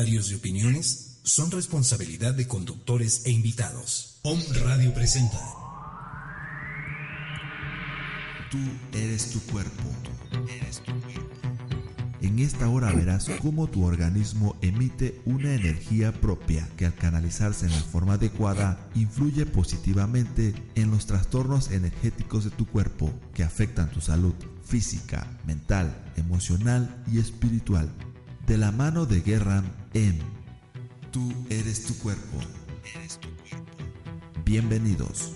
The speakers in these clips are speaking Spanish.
Comentarios y opiniones son responsabilidad de conductores e invitados. Om Radio presenta. Tú eres tu cuerpo. En esta hora verás cómo tu organismo emite una energía propia que al canalizarse en la forma adecuada influye positivamente en los trastornos energéticos de tu cuerpo que afectan tu salud física, mental, emocional y espiritual. De la mano de Guerra en Tú eres tu cuerpo. Bienvenidos.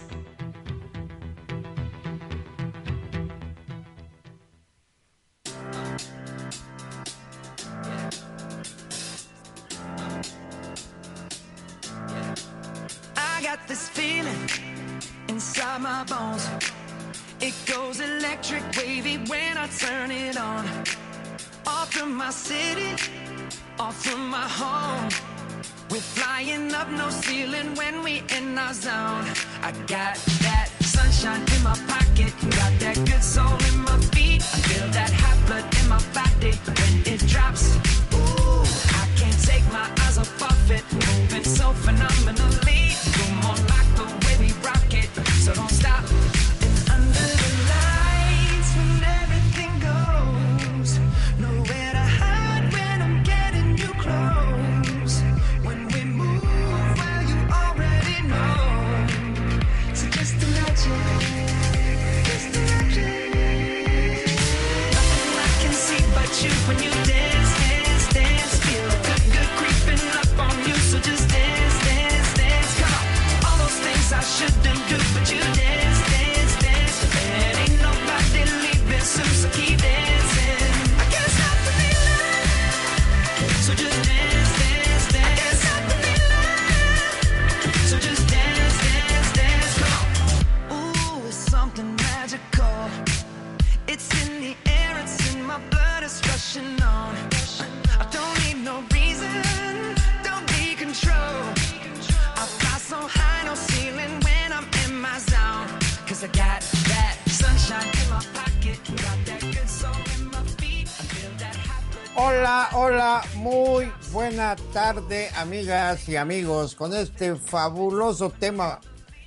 Tarde, amigas y amigos, con este fabuloso tema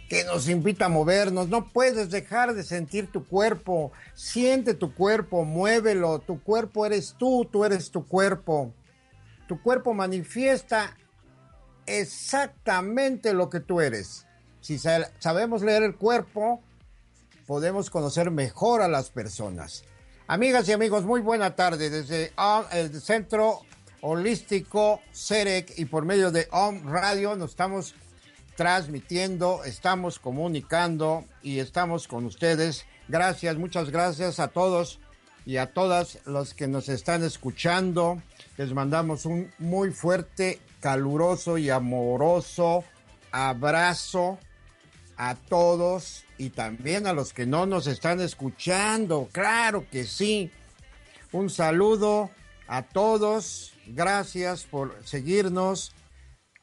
que nos invita a movernos. No puedes dejar de sentir tu cuerpo. Siente tu cuerpo, muévelo. Tu cuerpo eres tú, tú eres tu cuerpo. Tu cuerpo manifiesta exactamente lo que tú eres. Si sa- sabemos leer el cuerpo, podemos conocer mejor a las personas. Amigas y amigos, muy buena tarde desde OM, el Centro Holístico CEREC y por medio de OM Radio nos estamos transmitiendo, estamos comunicando y estamos con ustedes. Gracias, muchas gracias a todos y a todas los que nos están escuchando. Les mandamos un muy fuerte, caluroso y amoroso abrazo a todos y también a los que no nos están escuchando. Claro que sí. Un saludo a todos. Gracias por seguirnos.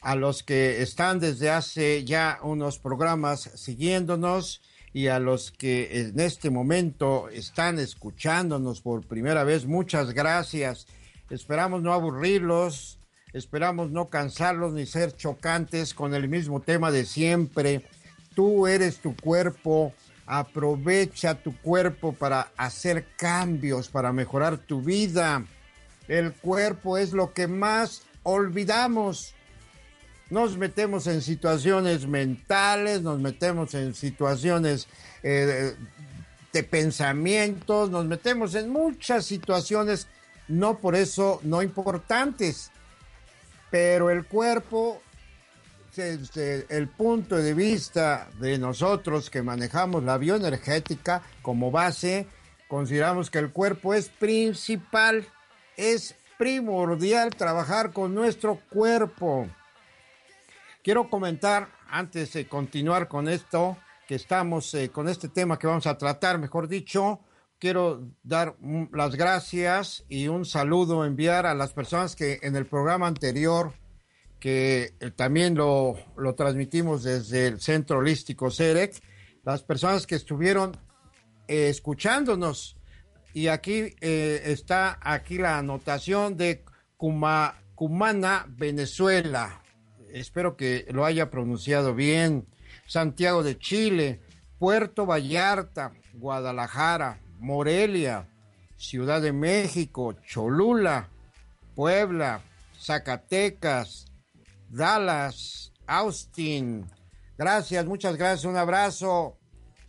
A los que están desde hace ya unos programas siguiéndonos y a los que en este momento están escuchándonos por primera vez, muchas gracias. Esperamos no aburrirlos, esperamos no cansarlos ni ser chocantes con el mismo tema de siempre. Tú eres tu cuerpo, aprovecha tu cuerpo para hacer cambios, para mejorar tu vida. El cuerpo es lo que más olvidamos. Nos metemos en situaciones mentales, nos metemos en situaciones eh, de pensamientos, nos metemos en muchas situaciones, no por eso no importantes, pero el cuerpo desde el punto de vista de nosotros que manejamos la bioenergética como base, consideramos que el cuerpo es principal, es primordial trabajar con nuestro cuerpo. Quiero comentar, antes de continuar con esto, que estamos eh, con este tema que vamos a tratar, mejor dicho, quiero dar las gracias y un saludo, enviar a las personas que en el programa anterior que eh, también lo, lo transmitimos desde el Centro Holístico CEREC, las personas que estuvieron eh, escuchándonos. Y aquí eh, está aquí la anotación de Cumana, Venezuela. Espero que lo haya pronunciado bien. Santiago de Chile, Puerto Vallarta, Guadalajara, Morelia, Ciudad de México, Cholula, Puebla, Zacatecas, Dallas, Austin. Gracias, muchas gracias, un abrazo.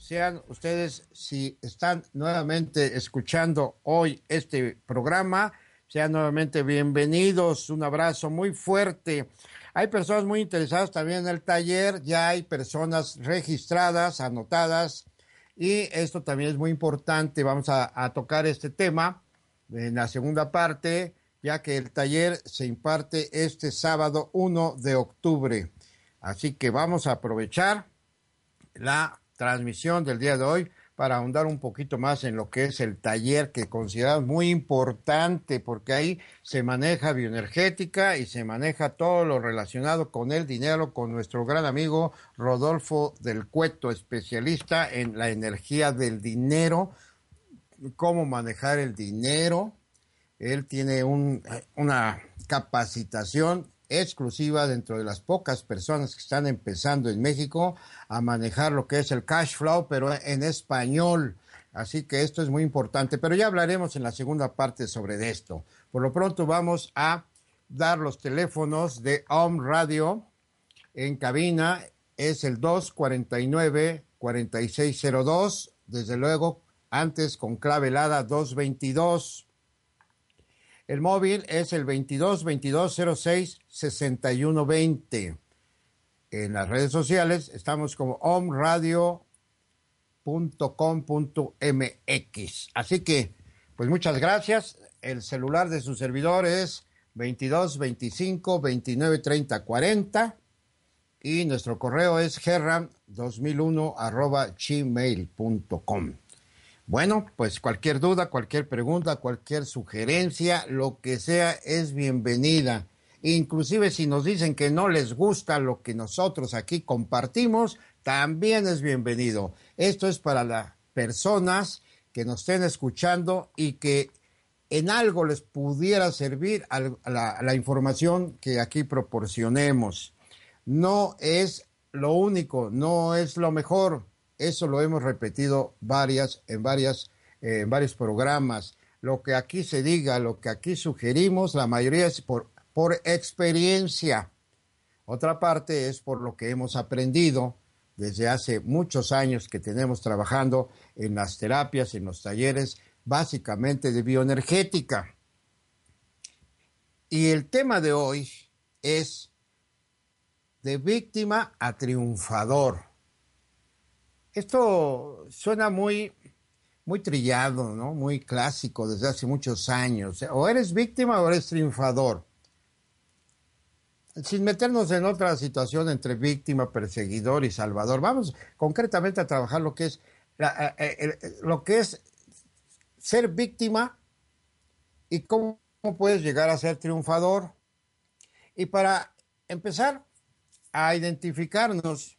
Sean ustedes, si están nuevamente escuchando hoy este programa, sean nuevamente bienvenidos. Un abrazo muy fuerte. Hay personas muy interesadas también en el taller, ya hay personas registradas, anotadas, y esto también es muy importante. Vamos a, tocar este tema en la segunda parte ya que el taller se imparte este sábado 1 de octubre. Así que vamos a aprovechar la transmisión del día de hoy para ahondar un poquito más en lo que es el taller que consideramos muy importante porque ahí se maneja bioenergética y se maneja todo lo relacionado con el dinero con nuestro gran amigo Rodolfo del Cueto, especialista en la energía del dinero, cómo manejar el dinero, él tiene una capacitación exclusiva dentro de las pocas personas que están empezando en México a manejar lo que es el cash flow, pero en español. Así que esto es muy importante, pero ya hablaremos en la segunda parte sobre esto. Por lo pronto vamos a dar los teléfonos de Home Radio en cabina. Es el 249-4602. Desde luego, antes con clave helada 222. El móvil es el 22 22 06 61 20. En las redes sociales estamos como omradio.com.mx. Así que, pues muchas gracias. El celular de su servidor es 22 25 29 30 40 y nuestro correo es gerram2001 arroba gmail.com. Bueno, pues cualquier duda, cualquier pregunta, cualquier sugerencia, lo que sea es bienvenida. Inclusive si nos dicen que no les gusta lo que nosotros aquí compartimos, también es bienvenido. Esto es para las personas que nos estén escuchando y que en algo les pudiera servir la, la información que aquí proporcionemos. No es lo único, no es lo mejor eso lo hemos repetido varias, en, varias, eh, en varios programas. Lo que aquí se diga, lo que aquí sugerimos, la mayoría es por, por experiencia. Otra parte es por lo que hemos aprendido desde hace muchos años que tenemos trabajando en las terapias, en los talleres, básicamente de bioenergética. Y el tema de hoy es de víctima a triunfador. Esto suena muy, muy trillado, ¿no? Muy clásico desde hace muchos años. O eres víctima o eres triunfador. Sin meternos en otra situación entre víctima, perseguidor y salvador, vamos concretamente a trabajar lo que es, eh, eh, lo que es ser víctima y cómo puedes llegar a ser triunfador. Y para empezar a identificarnos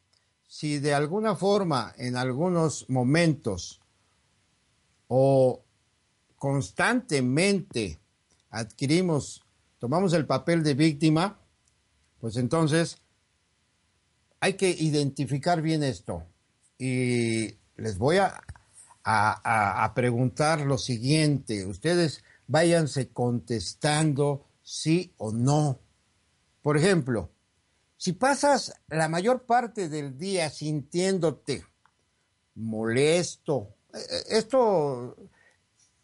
si de alguna forma en algunos momentos o constantemente adquirimos, tomamos el papel de víctima, pues entonces hay que identificar bien esto. Y les voy a, a, preguntar lo siguiente. Ustedes váyanse contestando sí o no. Por ejemplo, si pasas la mayor parte del día sintiéndote molesto, eh, eh, esto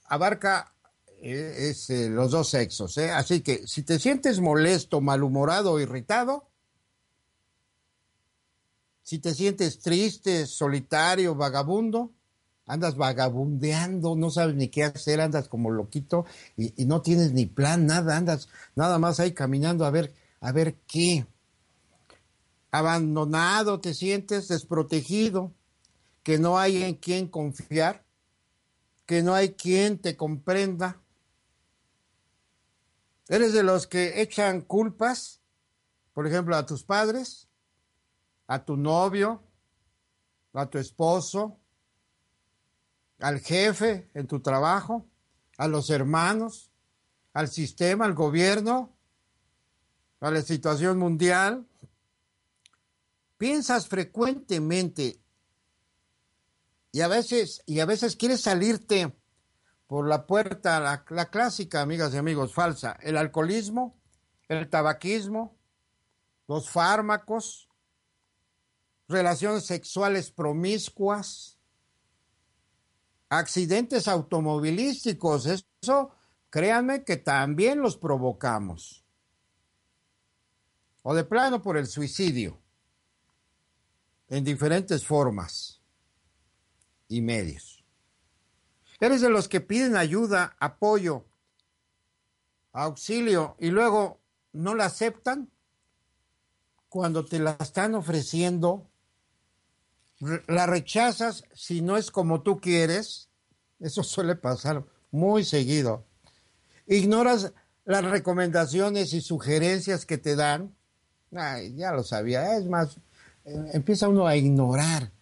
abarca eh, los dos sexos, así que si te sientes molesto, malhumorado, irritado, si te sientes triste, solitario, vagabundo, andas vagabundeando, no sabes ni qué hacer, andas como loquito y, y, no tienes ni plan, nada, andas nada más ahí caminando a ver, a ver qué abandonado, te sientes desprotegido, que no hay en quien confiar, que no hay quien te comprenda. Eres de los que echan culpas, por ejemplo, a tus padres, a tu novio, a tu esposo, al jefe en tu trabajo, a los hermanos, al sistema, al gobierno, a la situación mundial, piensas frecuentemente y a veces, y a veces quieres salirte por la puerta, la, la clásica, amigas y amigos, falsa, el alcoholismo, el tabaquismo, los fármacos, relaciones sexuales promiscuas, accidentes automovilísticos, eso créanme que también los provocamos. O de plano por el suicidio, en diferentes formas y medios. Eres de los que piden ayuda, apoyo, auxilio y luego no la aceptan cuando te la están ofreciendo. La rechazas si no es como tú quieres. Eso suele pasar muy seguido. Ignoras las recomendaciones y sugerencias que te dan. Ay, ya lo sabía. Es más, empieza uno a ignorar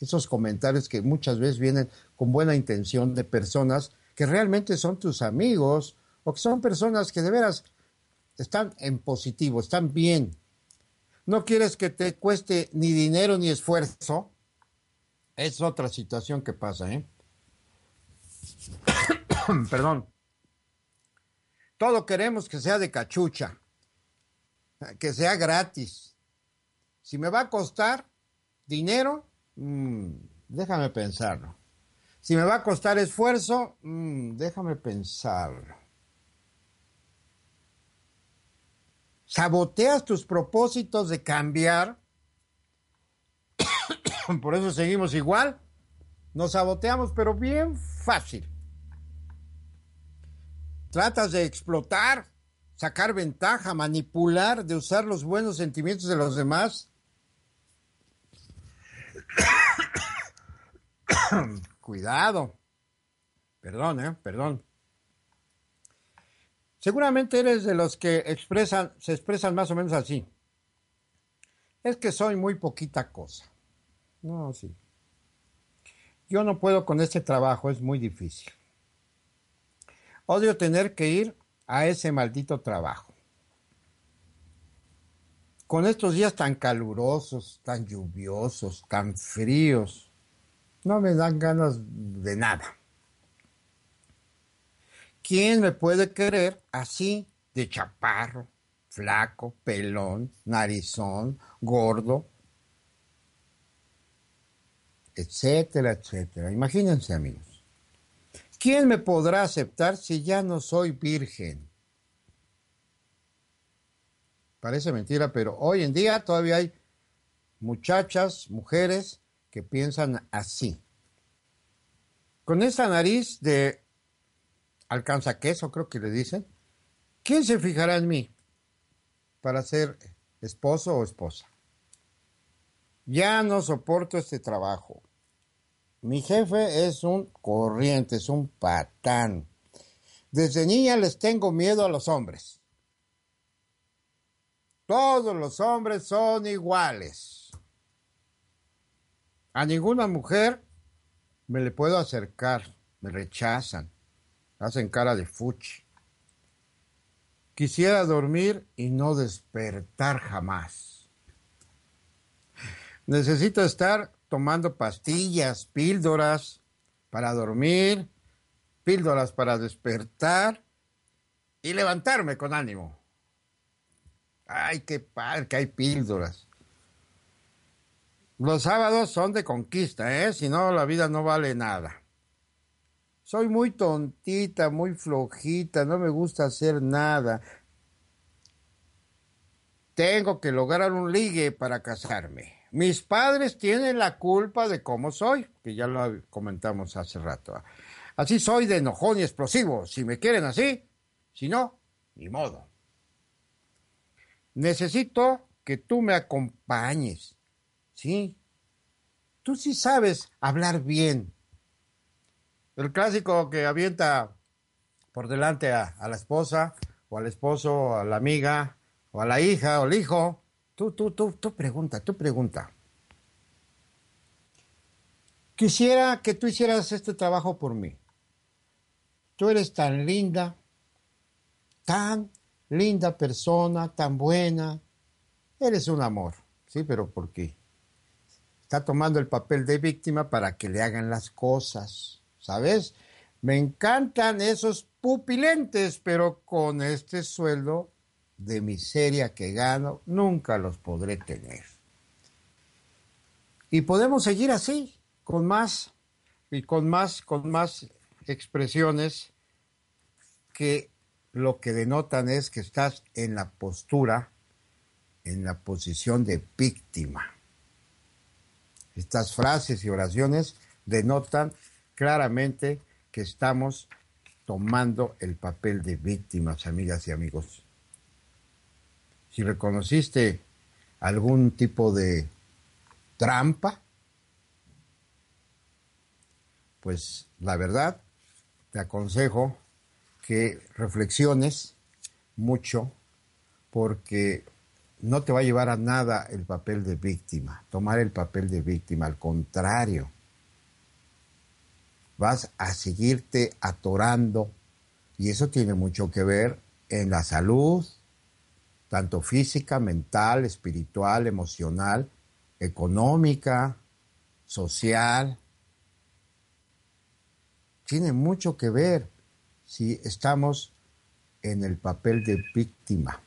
esos comentarios que muchas veces vienen con buena intención de personas que realmente son tus amigos o que son personas que de veras están en positivo, están bien. No quieres que te cueste ni dinero ni esfuerzo. Es otra situación que pasa, ¿eh? Perdón. Todo queremos que sea de cachucha, que sea gratis. Si me va a costar dinero, mmm, déjame pensarlo. Si me va a costar esfuerzo, mmm, déjame pensarlo. saboteas tus propósitos de cambiar. Por eso seguimos igual. Nos saboteamos, pero bien fácil. Tratas de explotar, sacar ventaja, manipular, de usar los buenos sentimientos de los demás. Cuidado. Perdón, eh, perdón. Seguramente eres de los que expresan, se expresan más o menos así. Es que soy muy poquita cosa. No, sí. Yo no puedo con este trabajo, es muy difícil. Odio tener que ir a ese maldito trabajo. Con estos días tan calurosos, tan lluviosos, tan fríos, no me dan ganas de nada. ¿Quién me puede querer así de chaparro, flaco, pelón, narizón, gordo? Etcétera, etcétera. Imagínense, amigos. ¿Quién me podrá aceptar si ya no soy virgen? Parece mentira, pero hoy en día todavía hay muchachas, mujeres que piensan así. Con esa nariz de alcanza queso, creo que le dicen. ¿Quién se fijará en mí para ser esposo o esposa? Ya no soporto este trabajo. Mi jefe es un corriente, es un patán. Desde niña les tengo miedo a los hombres. Todos los hombres son iguales. A ninguna mujer me le puedo acercar, me rechazan hacen cara de fuchi. Quisiera dormir y no despertar jamás. Necesito estar tomando pastillas, píldoras para dormir, píldoras para despertar y levantarme con ánimo. Ay, qué padre que hay píldoras. Los sábados son de conquista, ¿eh? Si no, la vida no vale nada. Soy muy tontita, muy flojita, no me gusta hacer nada. Tengo que lograr un ligue para casarme. Mis padres tienen la culpa de cómo soy, que ya lo comentamos hace rato. Así soy de enojón y explosivo. Si me quieren así, si no, ni modo. Necesito que tú me acompañes. ¿Sí? Tú sí sabes hablar bien. El clásico que avienta por delante a, la esposa, o al esposo, o a la amiga, o a la hija, o al hijo. Tú, tú, tú, tú pregunta, tú pregunta. Quisiera que tú hicieras este trabajo por mí. Tú eres tan linda, tan, linda persona, tan buena, eres un amor, ¿sí? Pero ¿por qué? Está tomando el papel de víctima para que le hagan las cosas, ¿sabes? Me encantan esos pupilentes, pero con este sueldo de miseria que gano, nunca los podré tener. Y podemos seguir así, con más y con más, con más expresiones que lo que denotan es que estás en la postura, en la posición de víctima. Estas frases y oraciones denotan claramente que estamos tomando el papel de víctimas, amigas y amigos. Si reconociste algún tipo de trampa, pues la verdad, te aconsejo que reflexiones mucho porque no te va a llevar a nada el papel de víctima, tomar el papel de víctima, al contrario, vas a seguirte atorando y eso tiene mucho que ver en la salud, tanto física, mental, espiritual, emocional, económica, social. Tiene mucho que ver si estamos en el papel de víctima.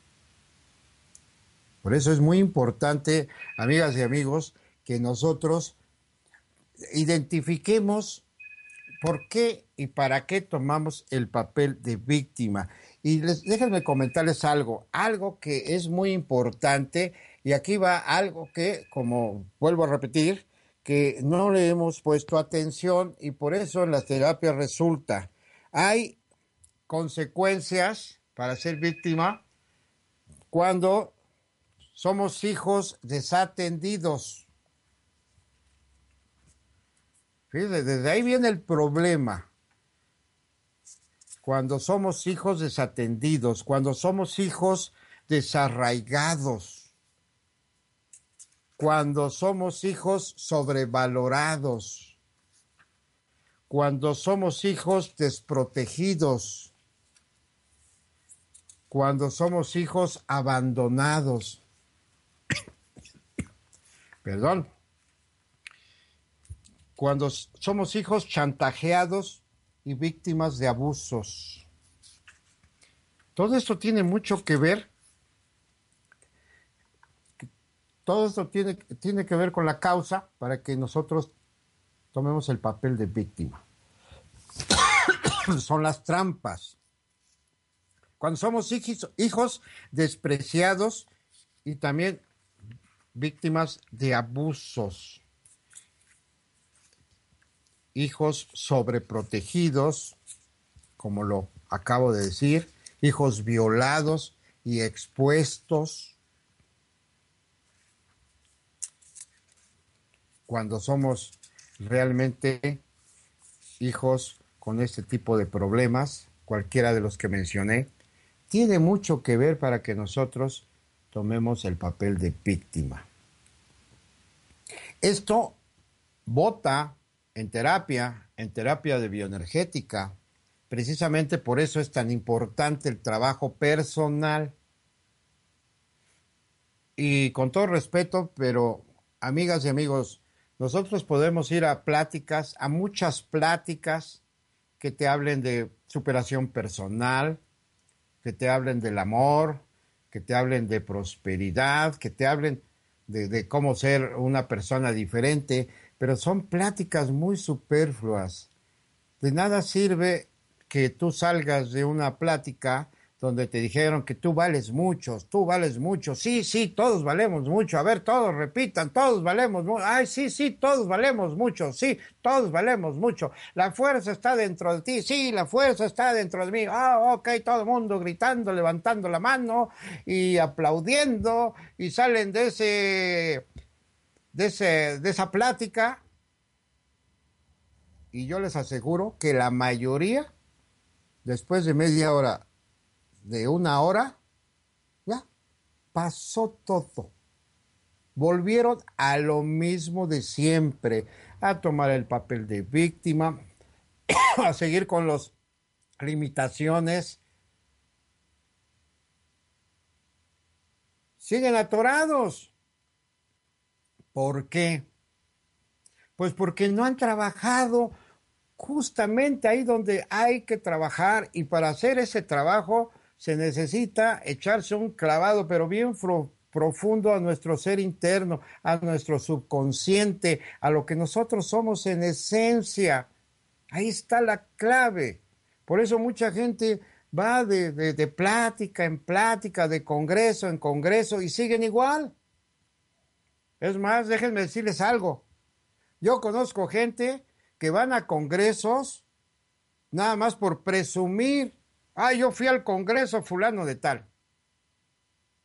Por eso es muy importante, amigas y amigos, que nosotros identifiquemos por qué y para qué tomamos el papel de víctima. Y les, déjenme comentarles algo, algo que es muy importante, y aquí va algo que, como vuelvo a repetir, que no le hemos puesto atención y por eso en las terapias resulta. Hay consecuencias para ser víctima cuando somos hijos desatendidos. desde ahí viene el problema. Cuando somos hijos desatendidos, cuando somos hijos desarraigados, cuando somos hijos sobrevalorados, cuando somos hijos desprotegidos, cuando somos hijos abandonados. Perdón cuando somos hijos chantajeados y víctimas de abusos. Todo esto tiene mucho que ver, todo esto tiene, tiene que ver con la causa para que nosotros tomemos el papel de víctima. Son las trampas. Cuando somos hijos, despreciados y también víctimas de abusos hijos sobreprotegidos, como lo acabo de decir, hijos violados y expuestos. Cuando somos realmente hijos con este tipo de problemas, cualquiera de los que mencioné, tiene mucho que ver para que nosotros tomemos el papel de víctima. Esto bota en terapia, en terapia de bioenergética. Precisamente por eso es tan importante el trabajo personal. Y con todo respeto, pero amigas y amigos, nosotros podemos ir a pláticas, a muchas pláticas que te hablen de superación personal, que te hablen del amor, que te hablen de prosperidad, que te hablen de, cómo ser una persona diferente, pero son pláticas muy superfluas. De nada sirve que tú salgas de una plática donde te dijeron que tú vales mucho, tú vales mucho, sí, sí, todos valemos mucho, a ver, todos repitan, todos valemos mucho, ay, sí, sí, todos valemos mucho, sí, todos valemos mucho, la fuerza está dentro de ti, sí, la fuerza está dentro de mí, ah, ok, todo el mundo gritando, levantando la mano y aplaudiendo y salen de ese de, ese, de esa plática y yo les aseguro que la mayoría, después de media hora, de una hora, ya pasó todo. Volvieron a lo mismo de siempre, a tomar el papel de víctima, a seguir con las limitaciones siguen atorados. ¿Por qué? Pues porque no han trabajado justamente ahí donde hay que trabajar y para hacer ese trabajo se necesita echarse un clavado, pero bien profundo a nuestro ser interno, a nuestro subconsciente, a lo que nosotros somos en esencia. Ahí está la clave. Por eso mucha gente va de, de, plática en plática, de congreso en congreso y siguen igual. Es más, déjenme decirles algo. Yo conozco gente que van a congresos nada más por presumir. Ah, yo fui al congreso fulano de tal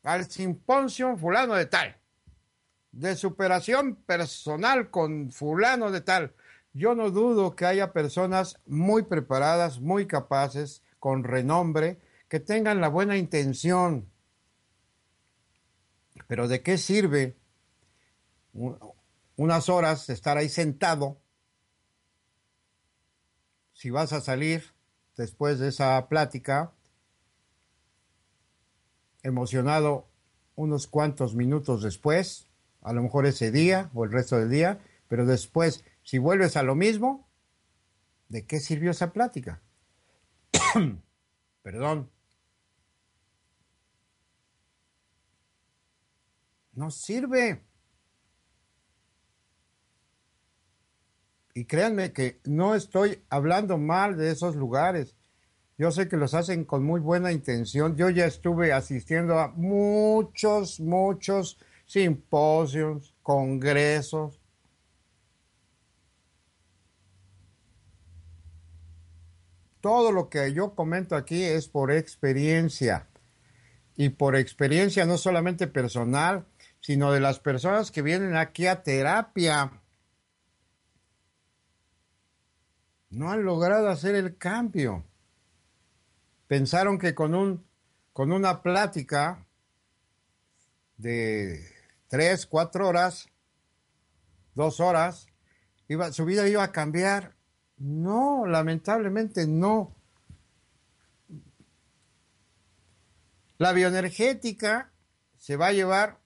al simposio fulano de tal, de superación personal con fulano de tal. Yo no dudo que haya personas muy preparadas, muy capaces, con renombre, que tengan la buena intención. Pero ¿de qué sirve unas horas estar ahí sentado si vas a salir después de esa plática emocionado unos cuantos minutos después, a lo mejor ese día o el resto del día, pero después, si vuelves a lo mismo, ¿de qué sirvió esa plática? Perdón. No sirve. Y créanme que no estoy hablando mal de esos lugares. Yo sé que los hacen con muy buena intención. Yo ya estuve asistiendo a muchos, muchos simposios, congresos. Todo lo que yo comento aquí es por experiencia. Y por experiencia no solamente personal, sino de las personas que vienen aquí a terapia. No han logrado hacer el cambio pensaron que con, un, con una plática de tres, cuatro horas, dos horas, su vida iba a cambiar. No, lamentablemente no. La bioenergética se va a llevar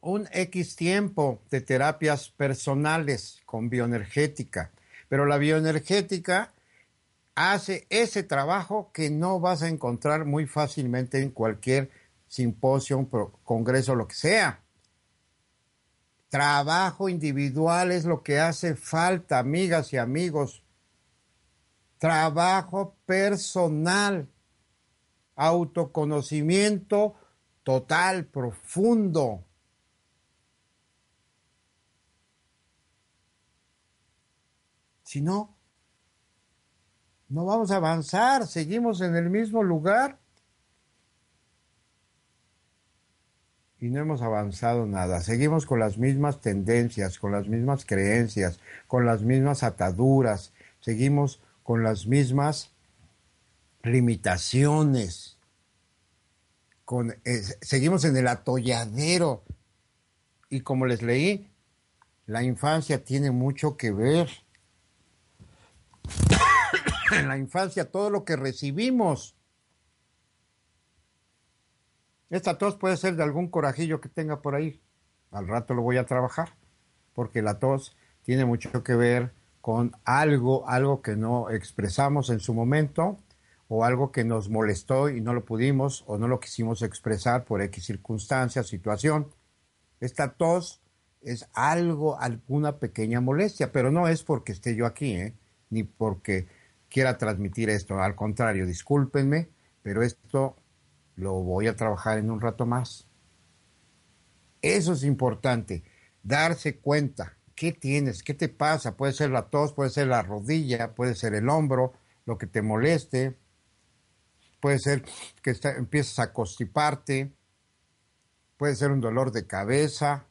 un X tiempo de terapias personales con bioenergética, pero la bioenergética hace ese trabajo que no vas a encontrar muy fácilmente en cualquier simposio, congreso, lo que sea. Trabajo individual es lo que hace falta, amigas y amigos. Trabajo personal, autoconocimiento total, profundo. Si no, no vamos a avanzar, seguimos en el mismo lugar y no hemos avanzado nada. Seguimos con las mismas tendencias, con las mismas creencias, con las mismas ataduras, seguimos con las mismas limitaciones, con, seguimos en el atolladero. Y como les leí, la infancia tiene mucho que ver en la infancia, todo lo que recibimos. Esta tos puede ser de algún corajillo que tenga por ahí. Al rato lo voy a trabajar, porque la tos tiene mucho que ver con algo, algo que no expresamos en su momento, o algo que nos molestó y no lo pudimos o no lo quisimos expresar por X circunstancia, situación. Esta tos es algo, alguna pequeña molestia, pero no es porque esté yo aquí, ¿eh? Ni porque quiera transmitir esto. Al contrario, discúlpenme, pero esto lo voy a trabajar en un rato más. Eso es importante, darse cuenta. ¿Qué tienes? ¿Qué te pasa? Puede ser la tos, puede ser la rodilla, puede ser el hombro, lo que te moleste. Puede ser que empieces a constiparte. Puede ser un dolor de cabeza.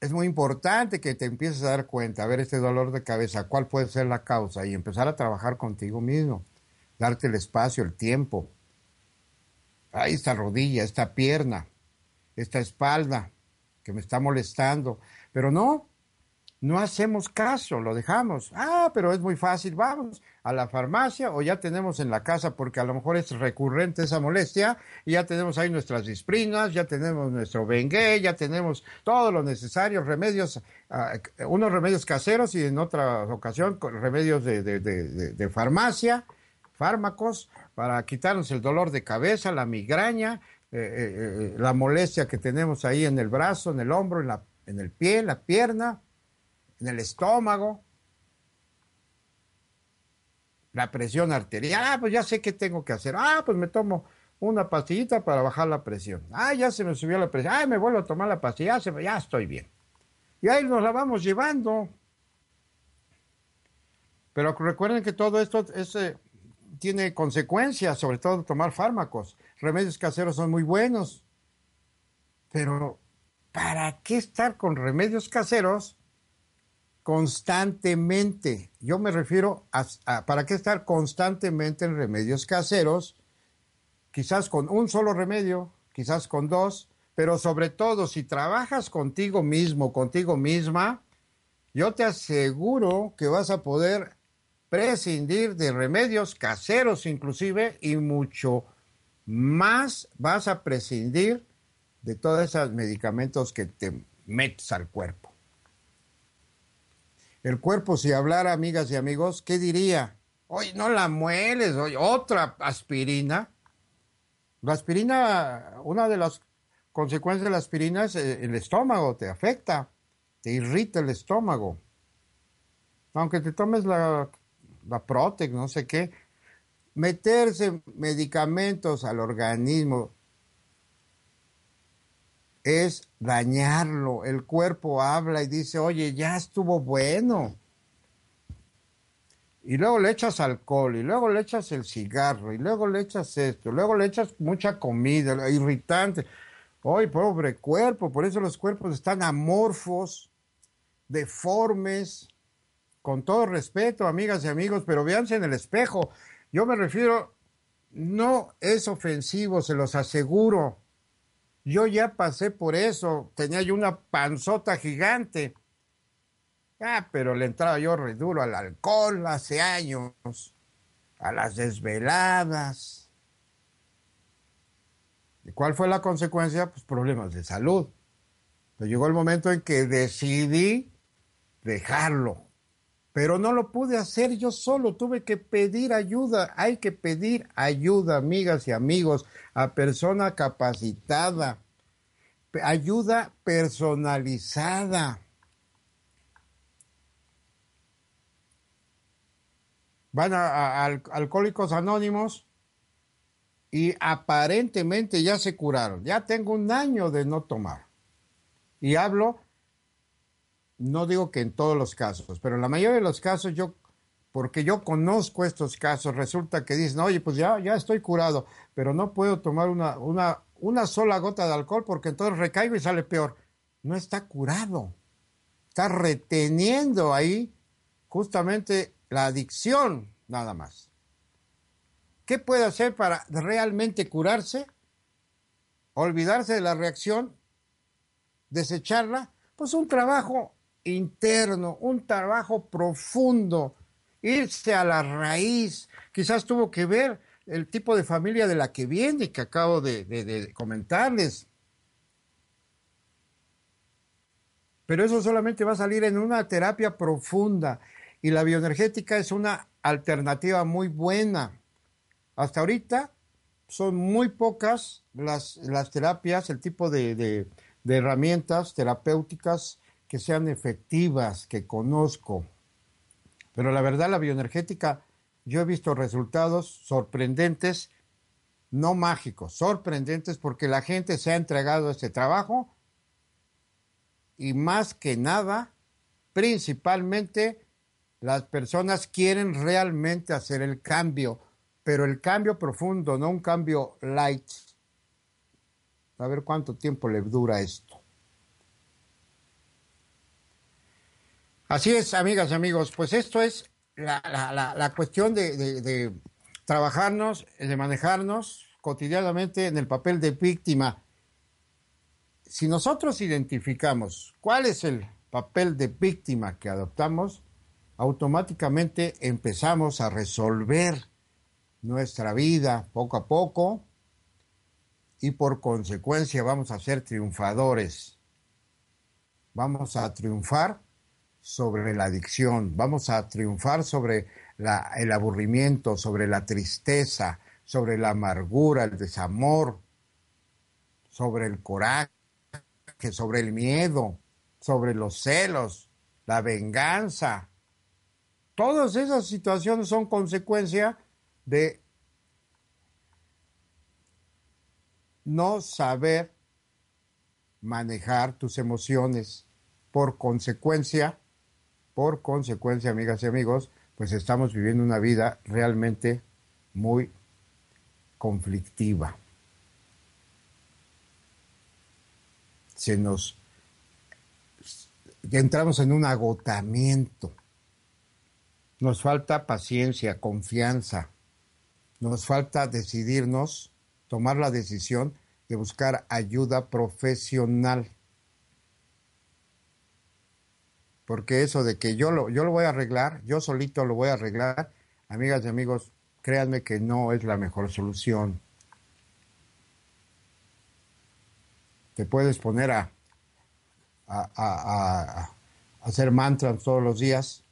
Es muy importante que te empieces a dar cuenta, a ver este dolor de cabeza, cuál puede ser la causa y empezar a trabajar contigo mismo, darte el espacio, el tiempo. Ahí esta rodilla, esta pierna, esta espalda que me está molestando, pero no, no hacemos caso, lo dejamos. Ah, pero es muy fácil, vamos a la farmacia o ya tenemos en la casa porque a lo mejor es recurrente esa molestia y ya tenemos ahí nuestras disprinas, ya tenemos nuestro bengue, ya tenemos todo lo necesario, remedios, ah, unos remedios caseros y en otra ocasión remedios de, de farmacia, fármacos para quitarnos el dolor de cabeza, la migraña, eh, eh, eh, la molestia que tenemos ahí en el brazo, en el hombro, en, la, en el pie, en la pierna, en el estómago, la presión arterial. Ah, pues ya sé qué tengo que hacer. Ah, pues me tomo una pastillita para bajar la presión. Ah, ya se me subió la presión. Ah, me vuelvo a tomar la pastilla. Ya, ya estoy bien. Y ahí nos la vamos llevando. Pero recuerden que todo esto es, tiene consecuencias, sobre todo tomar fármacos. Remedios caseros son muy buenos, pero ¿para qué estar con remedios caseros constantemente? Yo me refiero a, ¿para qué estar constantemente en remedios caseros? Quizás con un solo remedio, quizás con dos, pero sobre todo si trabajas contigo mismo, contigo misma, yo te aseguro que vas a poder prescindir de remedios caseros inclusive y mucho más vas a prescindir de todos esos medicamentos que te metes al cuerpo. El cuerpo, si hablara, amigas y amigos, ¿qué diría? Oye, no la mueles, oye, otra aspirina. La aspirina, una de las consecuencias de la aspirina es eh, el estómago, te afecta, te irrita el estómago. Aunque te tomes la la no sé qué, meterse medicamentos al organismo es dañarlo. El cuerpo habla y dice, oye, ya estuvo bueno. Y luego le echas alcohol, y luego le echas el cigarro, y luego le echas esto, luego le echas mucha comida, irritante. Ay, pobre cuerpo, por eso los cuerpos están amorfos, deformes, con todo respeto, amigas y amigos, pero véanse en el espejo. Yo me refiero, no es ofensivo, se los aseguro. Yo ya pasé por eso, tenía yo una panzota gigante. Ah, pero le entraba yo re duro al alcohol hace años, a las desveladas. ¿Y cuál fue la consecuencia? Pues problemas de salud. Pero llegó el momento en que decidí dejarlo pero no lo pude hacer yo solo, tuve que pedir ayuda, hay que pedir ayuda, amigas y amigos, a persona capacitada, ayuda personalizada. Van a, Alcohólicos Anónimos y aparentemente ya se curaron. Ya tengo un año de no tomar. Y hablo no digo que en todos los casos, pero en la mayoría de los casos yo, porque yo conozco estos casos, resulta que dicen, oye, pues ya, ya estoy curado, pero no puedo tomar una, una, una sola gota de alcohol porque entonces recaigo y sale peor. No está curado, está reteniendo ahí justamente la adicción nada más. ¿Qué puede hacer para realmente curarse? Olvidarse de la reacción, desecharla, pues un trabajo interno, un trabajo profundo, irse a la raíz. Quizás tuvo que ver el tipo de familia de la que viene, que acabo de, comentarles. Pero eso solamente va a salir en una terapia profunda y la bioenergética es una alternativa muy buena. Hasta ahorita son muy pocas las, las terapias, el tipo de, de herramientas terapéuticas que sean efectivas, que conozco. Pero la verdad, la bioenergética, yo he visto resultados sorprendentes, no mágicos, sorprendentes porque la gente se ha entregado a este trabajo y más que nada, principalmente, las personas quieren realmente hacer el cambio, pero el cambio profundo, no un cambio light. A ver cuánto tiempo le dura esto. Así es, amigas y amigos, pues esto es la, cuestión de, trabajarnos, de manejarnos cotidianamente en el papel de víctima. Si nosotros identificamos cuál es el papel de víctima que adoptamos, automáticamente empezamos a resolver nuestra vida poco a poco y por consecuencia vamos a ser triunfadores. Vamos a triunfar sobre la adicción, vamos a triunfar sobre el aburrimiento, sobre la tristeza, sobre la amargura, el desamor, sobre el coraje, sobre el miedo, sobre los celos, la venganza. Todas esas situaciones son consecuencia de no saber manejar tus emociones. Por consecuencia, por consecuencia, amigas y amigos, pues estamos viviendo una vida realmente muy conflictiva. Se nos entramos en un agotamiento. Nos falta paciencia, confianza. Nos falta decidirnos, tomar la decisión de buscar ayuda profesional. Porque eso de que yo lo, yo lo voy a arreglar, yo solito lo voy a arreglar, amigas y amigos, créanme que no es la mejor solución. Te puedes poner a, a, a, hacer mantras todos los días,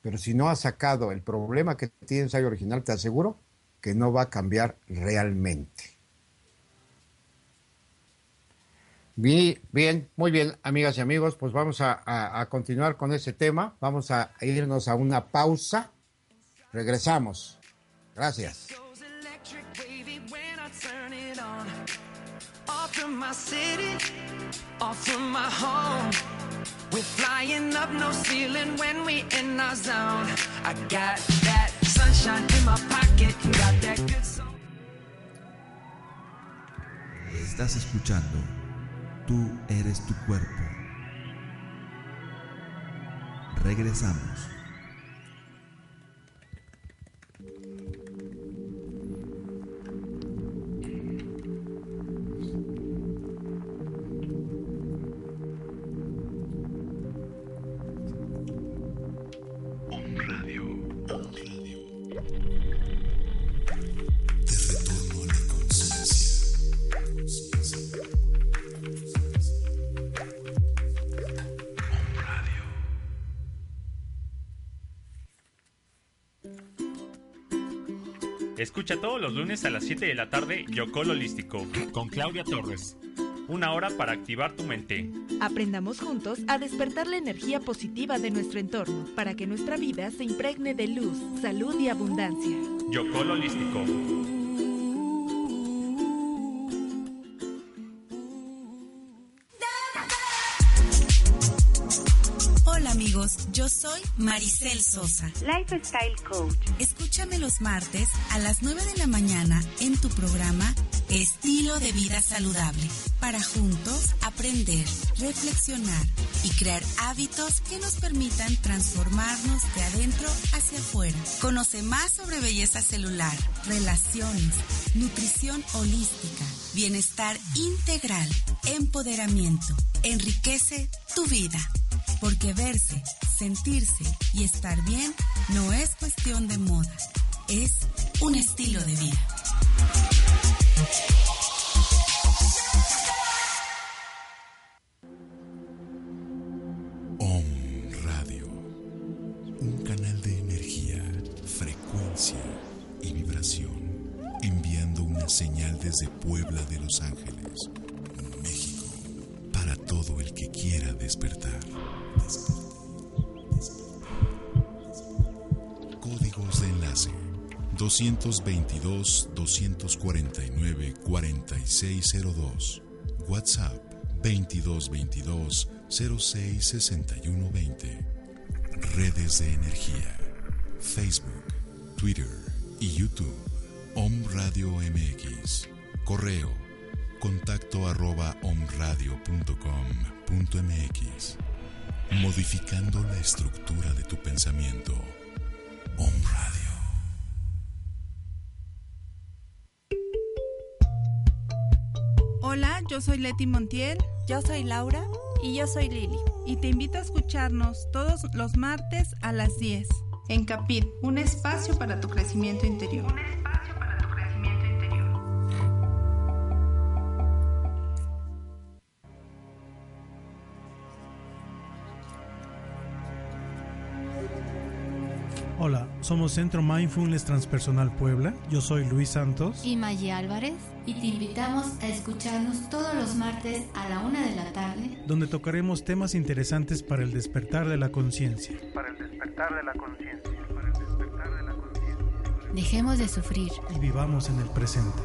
pero si no has sacado el problema que tienes ahí original, te aseguro que no va a cambiar realmente. Bien, muy bien, amigas y amigos, pues vamos a, continuar con ese tema. Vamos a irnos a una pausa. Regresamos. Gracias. Estás escuchando Tú eres tu cuerpo. Regresamos. Escucha todos los lunes a las 7 de la tarde Yocol Holístico con Claudia Torres. Una hora para activar tu mente. Aprendamos juntos a despertar la energía positiva de nuestro entorno para que nuestra vida se impregne de luz, salud y abundancia. Yocol Holístico. yo soy Maricel Sosa, Lifestyle Coach. Escúchame los martes a las 9 de la mañana en tu programa Estilo de Vida Saludable, para juntos aprender, reflexionar y crear hábitos que nos permitan transformarnos de adentro hacia afuera. Conoce más sobre belleza celular, relaciones, nutrición holística, bienestar integral, empoderamiento. Enriquece tu vida. Porque verse, sentirse y estar bien no es cuestión de moda, es un estilo de vida. Om Radio, un canal de energía, frecuencia y vibración, enviando una señal desde Puebla de Los Ángeles, todo el que quiera despertar. Códigos de enlace 222-249-4602. WhatsApp 2222-066120. Redes de energía. Facebook, Twitter y YouTube. Om Radio MX. Correo. Contacto arroba omradio.com.mx modificando la estructura de tu pensamiento. Om Radio. Hola, yo soy Leti Montiel. Yo soy Laura. Y yo soy Lili. y te invito a escucharnos todos los martes a las 10 en Capit, un espacio para tu crecimiento interior. Somos Centro Mindfulness Transpersonal Puebla. Yo soy Luis Santos. Y Maggie Álvarez. Y te invitamos a escucharnos todos los martes a la una de la tarde. Donde tocaremos temas interesantes para el despertar de la conciencia. Para el despertar de la conciencia. Para el despertar de la conciencia. Dejemos de sufrir. Y vivamos en el presente.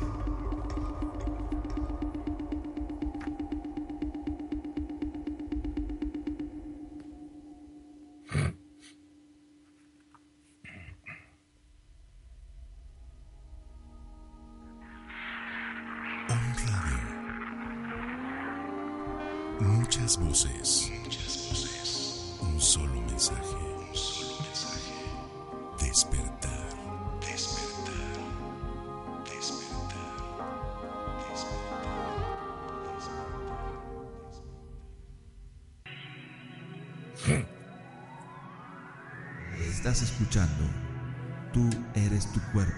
Eres tu cuerpo.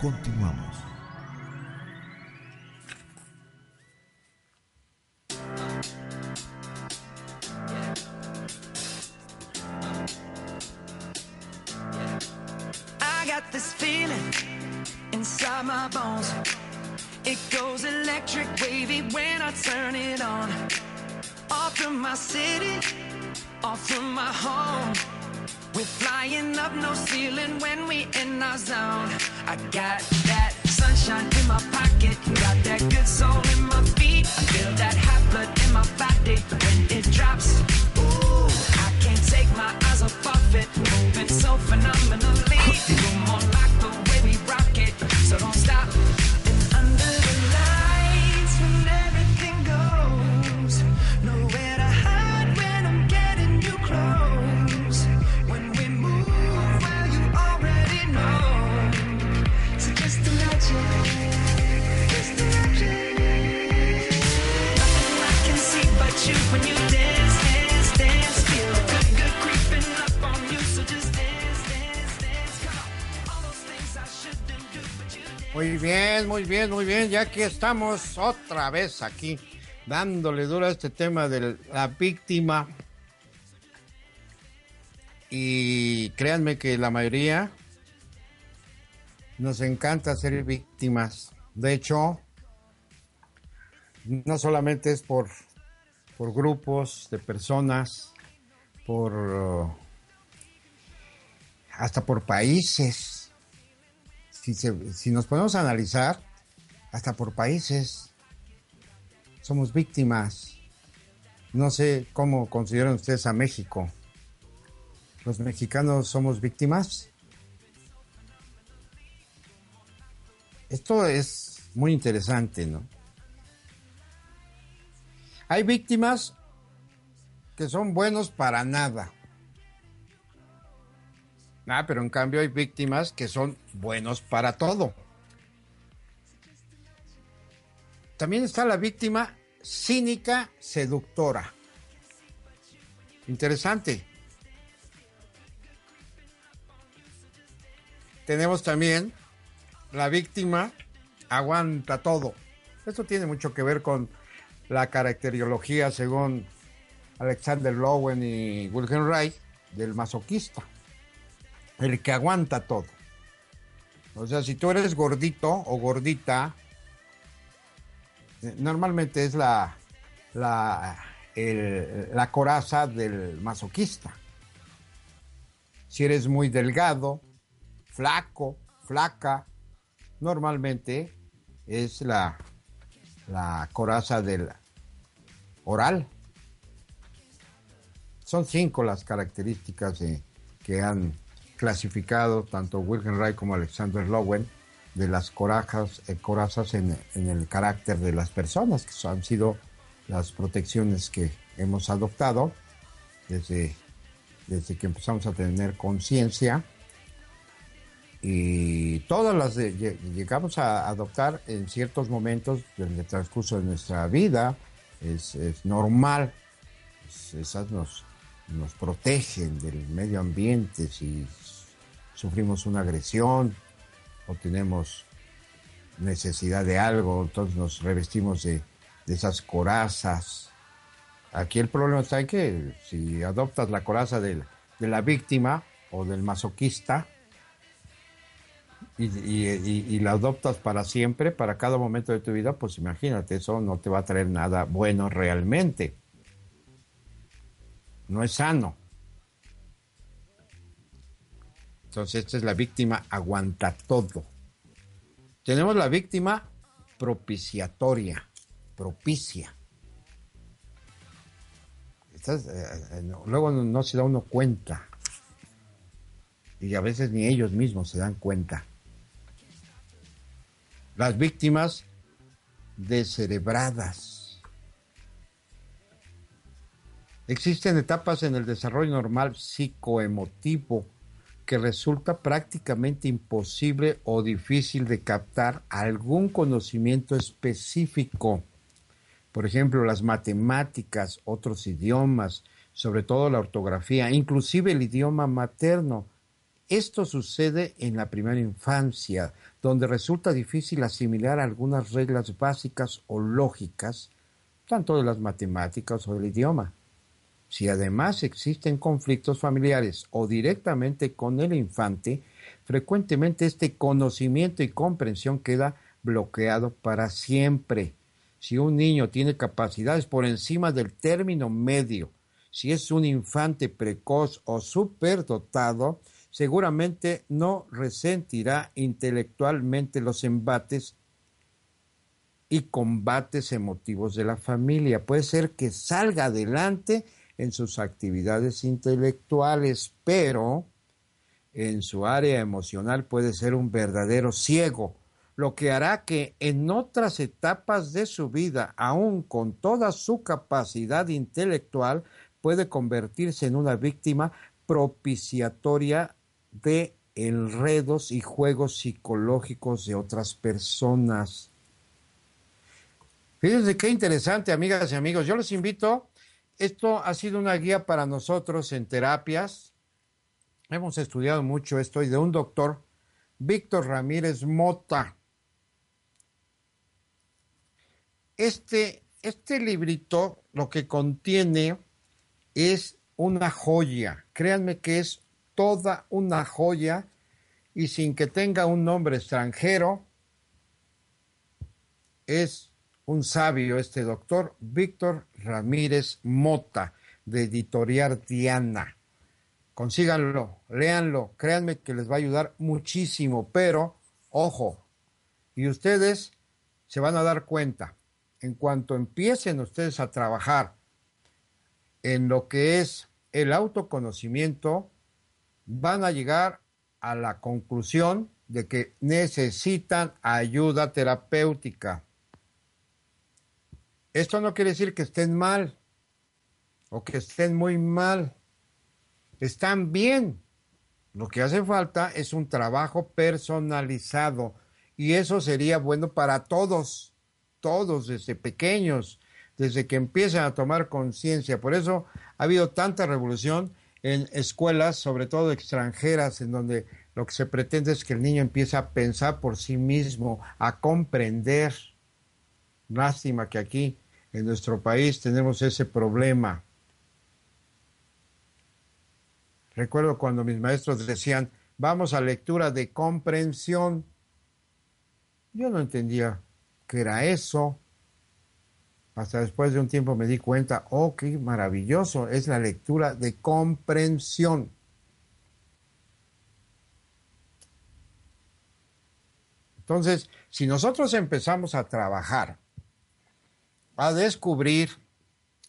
Continuamos. I got this feeling inside my bones. It goes electric wavy when I turn it on. Off from my city, off from my home. Up no ceiling when we in our zone. I got that sunshine in my pocket, got that good soul in my feet. I feel that hot blood in my body when it drops. Ooh, I can't take my eyes off of it, moving so phenomenally. Muy bien, muy bien, muy bien. Ya que estamos otra vez aquí dándole duro a este tema de la víctima. Y créanme que la mayoría nos encanta ser víctimas. De hecho, no solamente es por, por grupos de personas, por hasta por países. Si, nos podemos analizar, hasta por países, somos víctimas. No sé cómo consideran ustedes a México. ¿Los mexicanos somos víctimas? Esto es muy interesante, ¿no? Hay víctimas que son buenos para nada. Ah, pero en cambio hay víctimas que son buenos para todo. También está la víctima cínica seductora. Interesante. Tenemos también la víctima aguanta todo. Esto tiene mucho que ver con la caracteriología según Alexander Lowen y Wilhelm Reich del masoquista. El que aguanta todo. O sea, si tú eres gordito o gordita, eh, normalmente es la, la, la coraza del masoquista. Si eres muy delgado, flaco, flaca, normalmente es la, la coraza del oral. Son cinco las características de- que han clasificado tanto Wilhelm como Alexander Lowen de las corajas, eh, corazas en, en el carácter de las personas, que han sido las protecciones que hemos adoptado desde, desde que empezamos a tener conciencia y todas las de- lle- llegamos a adoptar en ciertos momentos del transcurso de nuestra vida, es, es normal. Es- esas nos, nos protegen del medio ambiente si sufrimos una agresión o tenemos necesidad de algo, entonces nos revestimos de, de esas corazas. Aquí el problema está en que si adoptas la coraza de la víctima o del masoquista y la adoptas para siempre, para cada momento de tu vida, pues imagínate, eso no te va a traer nada bueno realmente. No es sano. Entonces, esta es la víctima aguanta todo. Tenemos la víctima propiciatoria, propicia. Eh, eh, luego no, no se da uno cuenta. Y a veces ni ellos mismos se dan cuenta. Las víctimas descerebradas. Existen etapas en el desarrollo normal psicoemotivo que resulta prácticamente imposible o difícil de captar algún conocimiento específico. Por ejemplo, las matemáticas, otros idiomas, sobre todo la ortografía, inclusive el idioma materno. Esto sucede en la primera infancia, donde resulta difícil asimilar algunas reglas básicas o lógicas, tanto de las matemáticas o del idioma. Si además existen conflictos familiares o directamente con el infante, frecuentemente este conocimiento y comprensión queda bloqueado para siempre. Si un niño tiene capacidades por encima del término medio, si es un infante precoz o superdotado, seguramente no resentirá intelectualmente los embates y combates emotivos de la familia. Puede ser que salga adelante en sus actividades intelectuales, pero en su área emocional puede ser un verdadero ciego, lo que hará que en otras etapas de su vida, aun con toda su capacidad intelectual, puede convertirse en una víctima propiciatoria de enredos y juegos psicológicos de otras personas. Fíjense qué interesante, amigas y amigos. Yo les invito, esto ha sido una guía para nosotros en terapias. Hemos estudiado mucho esto y de un doctor, Víctor Ramírez Mota. Este, este librito lo que contiene es una joya. Créanme que es toda una joya y sin que tenga un nombre extranjero, es un sabio este doctor, Víctor Ramírez Mota, de Editorial Diana. Consíganlo, léanlo, créanme que les va a ayudar muchísimo, pero ojo, y ustedes se van a dar cuenta, en cuanto empiecen ustedes a trabajar en lo que es el autoconocimiento, van a llegar a la conclusión de que necesitan ayuda terapéutica. Esto no quiere decir que estén mal o que estén muy mal. Están bien. Lo que hace falta es un trabajo personalizado y eso sería bueno para todos, todos desde pequeños, desde que empiezan a tomar conciencia. Por eso ha habido tanta revolución en escuelas, sobre todo extranjeras, en donde lo que se pretende es que el niño empiece a pensar por sí mismo, a comprender. Lástima que aquí en nuestro país tenemos ese problema. Recuerdo cuando mis maestros decían, vamos a lectura de comprensión. Yo no entendía qué era eso. Hasta después de un tiempo me di cuenta, oh, qué maravilloso, es la lectura de comprensión. Entonces, si nosotros empezamos a trabajar, a descubrir,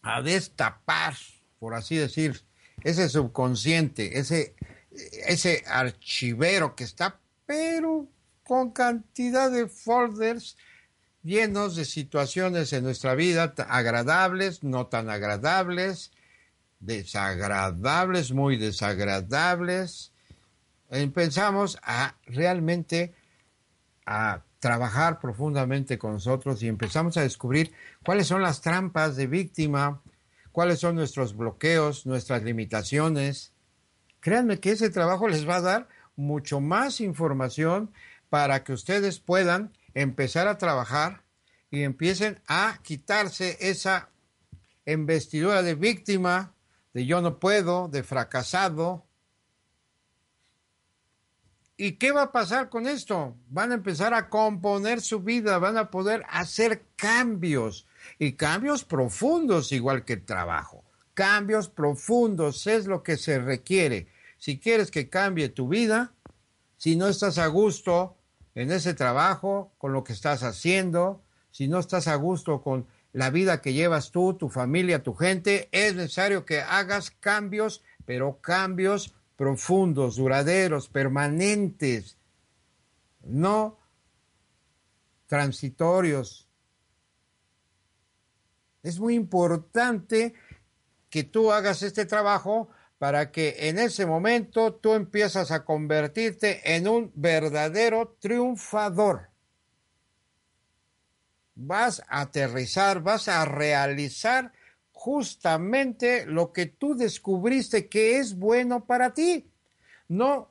a destapar, por así decir, ese subconsciente, ese, ese archivero que está, pero con cantidad de folders llenos de situaciones en nuestra vida agradables, no tan agradables, desagradables, muy desagradables. Empezamos a realmente a trabajar profundamente con nosotros y empezamos a descubrir cuáles son las trampas de víctima, cuáles son nuestros bloqueos, nuestras limitaciones. Créanme que ese trabajo les va a dar mucho más información para que ustedes puedan empezar a trabajar y empiecen a quitarse esa investidura de víctima, de yo no puedo, de fracasado. ¿Y qué va a pasar con esto? Van a empezar a componer su vida, van a poder hacer cambios y cambios profundos igual que el trabajo. Cambios profundos es lo que se requiere. Si quieres que cambie tu vida, si no estás a gusto en ese trabajo, con lo que estás haciendo, si no estás a gusto con la vida que llevas tú, tu familia, tu gente, es necesario que hagas cambios, pero cambios profundos, duraderos, permanentes, no transitorios. Es muy importante que tú hagas este trabajo para que en ese momento tú empiezas a convertirte en un verdadero triunfador. Vas a aterrizar, vas a realizar justamente lo que tú descubriste que es bueno para ti, no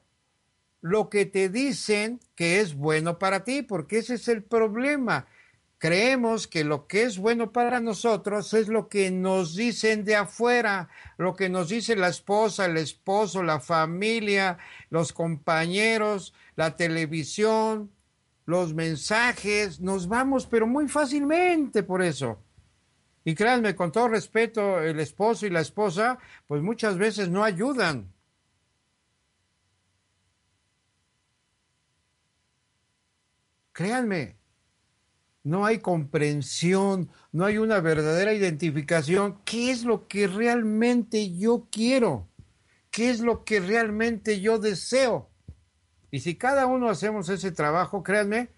lo que te dicen que es bueno para ti, porque ese es el problema creemos que lo que es bueno para nosotros es lo que nos dicen de afuera, lo que nos dice la esposa, el esposo, la familia, los compañeros, la televisión, los mensajes, nos vamos, pero muy fácilmente por eso. Y créanme, con todo respeto, el esposo y la esposa, pues muchas veces no ayudan. Créanme, no hay comprensión, no hay una verdadera identificación. ¿Qué es lo que realmente yo quiero? ¿Qué es lo que realmente yo deseo? Y si cada uno hacemos ese trabajo, créanme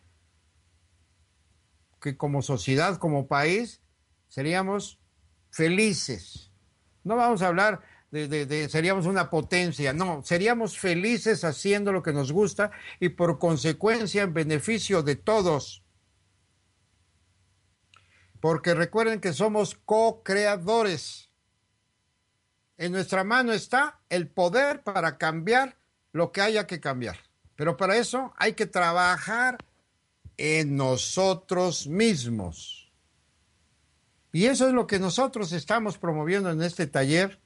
que como sociedad, como país, seríamos felices. No vamos a hablar de, de, seríamos una potencia, no, seríamos felices haciendo lo que nos gusta y por consecuencia en beneficio de todos porque recuerden que somos co-creadores. En nuestra mano está el poder para cambiar lo que haya que cambiar. Pero para eso hay que trabajar en nosotros mismos. Y eso es lo que nosotros estamos promoviendo en este taller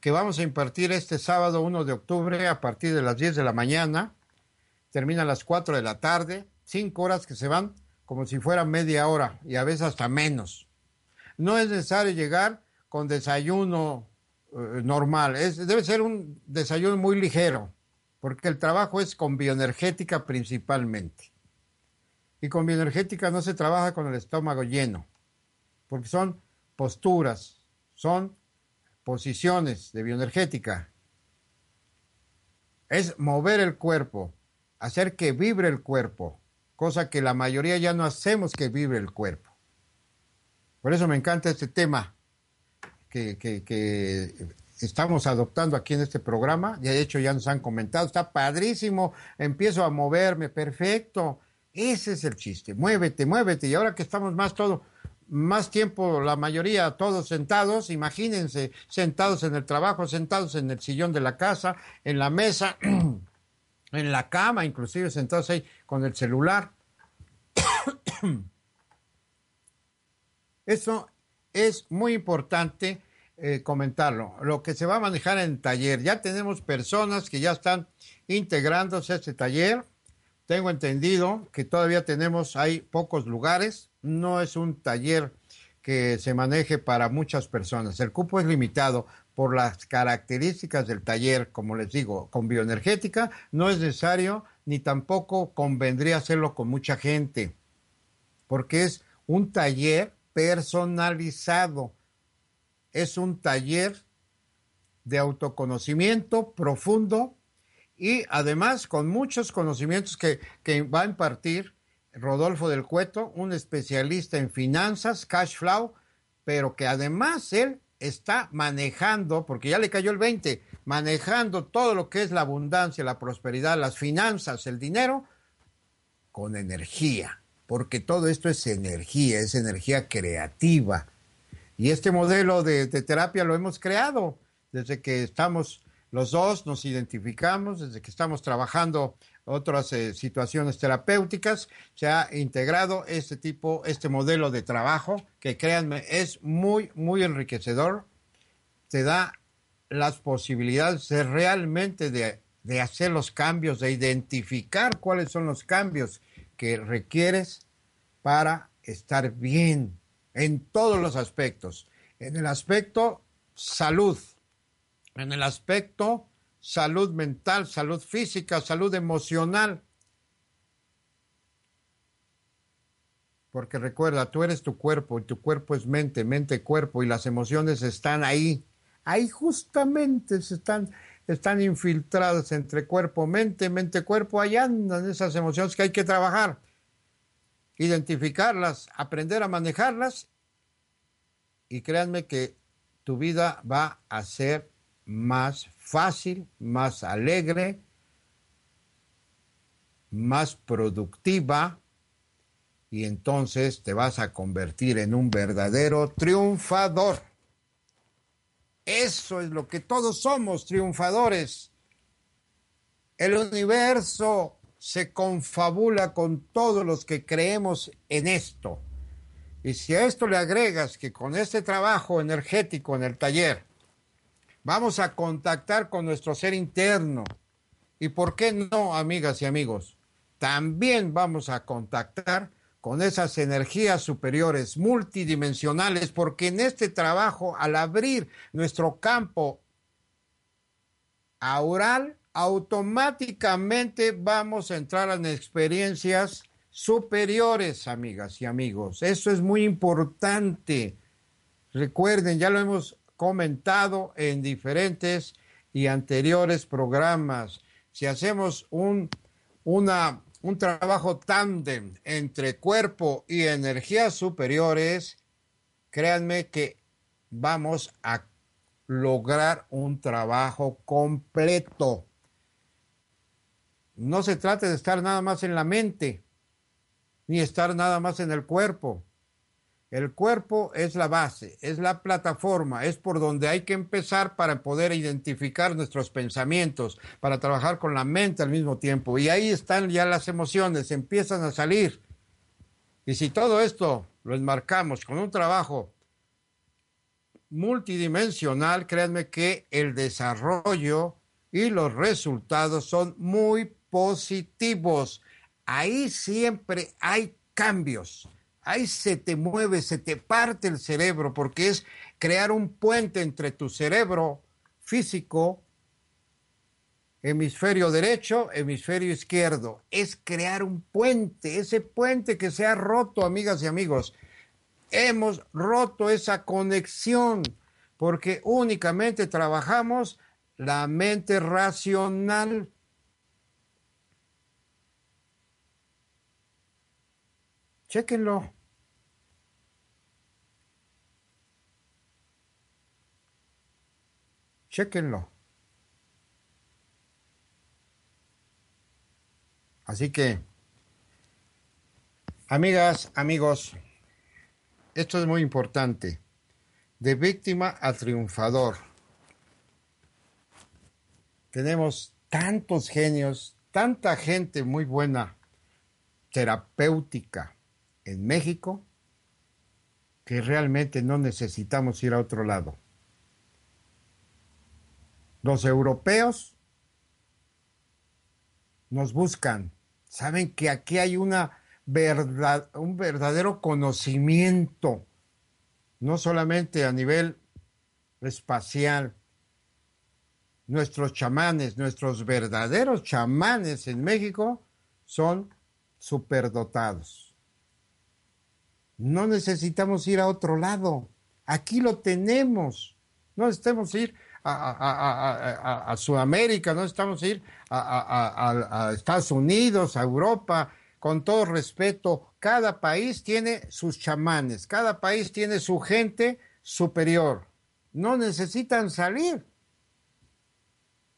que vamos a impartir este sábado 1 de octubre a partir de las 10 de la mañana. Termina a las 4 de la tarde, cinco horas que se van como si fuera media hora y a veces hasta menos. No es necesario llegar con desayuno eh, normal, debe ser un desayuno muy ligero, porque el trabajo es con bioenergética principalmente. Y con bioenergética no se trabaja con el estómago lleno, porque son posturas, son posiciones de bioenergética. Es mover el cuerpo, hacer que vibre el cuerpo, cosa que la mayoría ya no hacemos que vive el cuerpo. Por eso me encanta este tema que, estamos adoptando aquí en este programa. Ya de hecho ya nos han comentado, está padrísimo, empiezo a moverme, perfecto. Ese es el chiste, muévete, muévete. Y ahora que estamos más todo, más tiempo, la mayoría todos sentados, imagínense, sentados en el trabajo, sentados en el sillón de la casa, en la mesa, en la cama, inclusive sentados ahí con el celular. Eso es muy importante eh, comentarlo. Lo que se va a manejar en el taller, ya tenemos personas que ya están integrándose a este taller. Tengo entendido que todavía tenemos, hay pocos lugares. No es un taller que se maneje para muchas personas. El cupo es limitado por las características del taller, como les digo, con bioenergética, no es necesario ni tampoco convendría hacerlo con mucha gente, porque es un taller personalizado, es un taller de autoconocimiento profundo y además con muchos conocimientos que, va a impartir Rodolfo del Cueto, un especialista en finanzas, cash flow, pero que además él está manejando, porque ya le cayó el 20, manejando todo lo que es la abundancia, la prosperidad, las finanzas, el dinero, con energía. porque todo esto es energía, es energía creativa. Y este modelo de, terapia lo hemos creado desde que estamos los dos, nos identificamos, desde que estamos trabajando otras eh, situaciones terapéuticas, se ha integrado este tipo, este modelo de trabajo que créanme es muy, muy enriquecedor, te da las posibilidades de realmente de, de hacer los cambios, de identificar cuáles son los cambios que requieres para estar bien en todos los aspectos. En el aspecto salud, en el aspecto salud mental, salud física, salud emocional. Porque recuerda, tú eres tu cuerpo y tu cuerpo es mente, mente, cuerpo y las emociones están ahí. Ahí justamente están, están infiltradas entre cuerpo, mente, mente, cuerpo. Ahí andan esas emociones que hay que trabajar, identificarlas, aprender a manejarlas. Y créanme que tu vida va a ser más fácil, más alegre, más productiva y entonces te vas a convertir en un verdadero triunfador. Eso es lo que todos somos, triunfadores. El universo se confabula con todos los que creemos en esto. Y si a esto le agregas que con este trabajo energético en el taller, Vamos a contactar con nuestro ser interno. ¿Y por qué no, amigas y amigos? También vamos a contactar con esas energías superiores multidimensionales, porque en este trabajo, al abrir nuestro campo aural, automáticamente vamos a entrar en experiencias superiores, amigas y amigos. Eso es muy importante. Recuerden, ya lo hemos comentado en diferentes y anteriores programas. Si hacemos un, un trabajo tándem entre cuerpo y energías superiores, créanme que vamos a lograr un trabajo completo. No se trata de estar nada más en la mente, ni estar nada más en el cuerpo. El cuerpo es la base, es la plataforma, es por donde hay que empezar para poder identificar nuestros pensamientos, para trabajar con la mente al mismo tiempo. Y ahí están ya las emociones, empiezan a salir. Y si todo esto lo enmarcamos con un trabajo multidimensional, créanme que el desarrollo y los resultados son muy positivos. Ahí siempre hay cambios ahí se te mueve, se te parte el cerebro, porque es crear un puente entre tu cerebro físico, hemisferio derecho, hemisferio izquierdo. Es crear un puente, ese puente que se ha roto, amigas y amigos. Hemos roto esa conexión porque únicamente trabajamos la mente racional. Chéquenlo. Chéquenlo. Así que, amigas, amigos, esto es muy importante. De víctima a triunfador. Tenemos tantos genios, tanta gente muy buena, terapéutica, en México que realmente no necesitamos ir a otro lado. Los europeos nos buscan, saben que aquí hay una verdad, un verdadero conocimiento, no solamente a nivel espacial. Nuestros chamanes, nuestros verdaderos chamanes en México son superdotados no necesitamos ir a otro lado. Aquí lo tenemos. No necesitamos ir a, Sudamérica, no necesitamos ir a, Estados Unidos, a Europa. Con todo respeto, cada país tiene sus chamanes, cada país tiene su gente superior. No necesitan salir.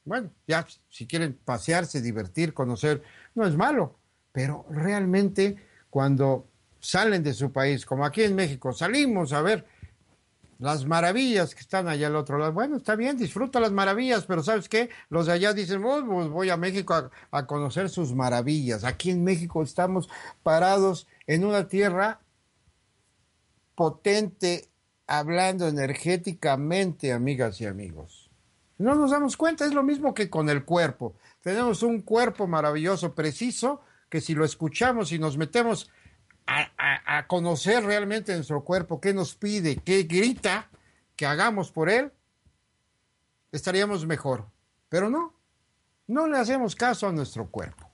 Bueno, ya si quieren pasearse, divertir, conocer, no es malo, pero realmente cuando salen de su país, como aquí en México, salimos a ver las maravillas que están allá al otro lado. Bueno, está bien, disfruta las maravillas, pero ¿sabes qué? Los de allá dicen, oh, pues voy a México a, a, conocer sus maravillas. Aquí en México estamos parados en una tierra potente, hablando energéticamente, amigas y amigos. No nos damos cuenta, es lo mismo que con el cuerpo. Tenemos un cuerpo maravilloso, preciso, que si lo escuchamos y nos metemos a, conocer realmente nuestro cuerpo, qué nos pide, qué grita que hagamos por él, estaríamos mejor. Pero no, no le hacemos caso a nuestro cuerpo,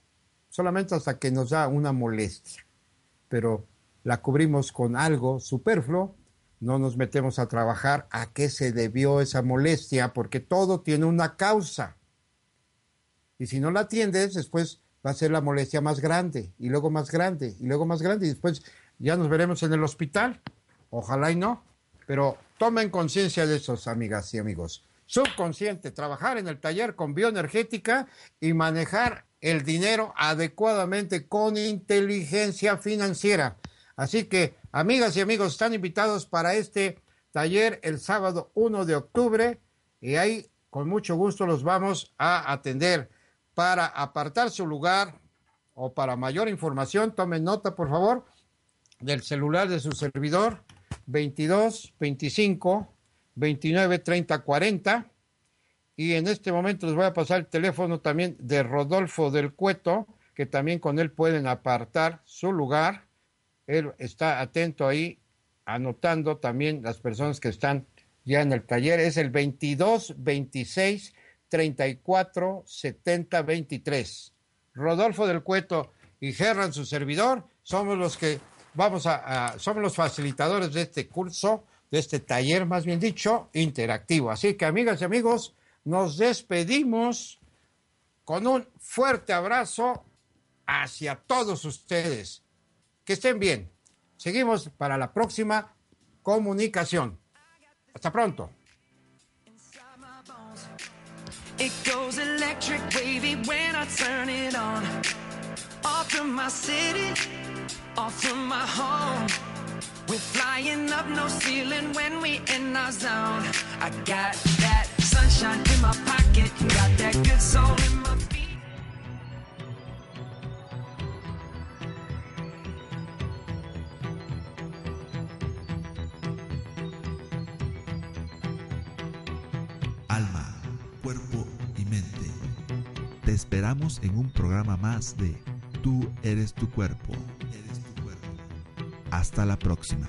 solamente hasta que nos da una molestia. Pero la cubrimos con algo superfluo, no nos metemos a trabajar a qué se debió esa molestia, porque todo tiene una causa. Y si no la atiendes, después va a ser la molestia más grande, y luego más grande, y luego más grande, y después ya nos veremos en el hospital. Ojalá y no, pero tomen conciencia de eso, amigas y amigos. Subconsciente, trabajar en el taller con bioenergética y manejar el dinero adecuadamente con inteligencia financiera. Así que, amigas y amigos, están invitados para este taller el sábado 1 de octubre y ahí con mucho gusto los vamos a atender. Para apartar su lugar o para mayor información, tomen nota, por favor, del celular de su servidor 22 25 29 30 40 y en este momento les voy a pasar el teléfono también de Rodolfo del Cueto, que también con él pueden apartar su lugar él está atento ahí, anotando también las personas que están ya en el taller. Es el 22 26 34 70 23. Rodolfo del Cueto y Gerran, su servidor, somos los que vamos a, a, somos los facilitadores de este curso, de este taller, más bien dicho, interactivo. Así que, amigas y amigos, nos despedimos con un fuerte abrazo hacia todos ustedes. Que estén bien. Seguimos para la próxima comunicación. Hasta pronto. It goes electric wavy when I turn it on. Off from my city, off from my home. We're flying up no ceiling when we in our zone. I got that sunshine in my pocket, got that good soul in my esperamos en un programa más de Tú eres tu cuerpo. Hasta la próxima.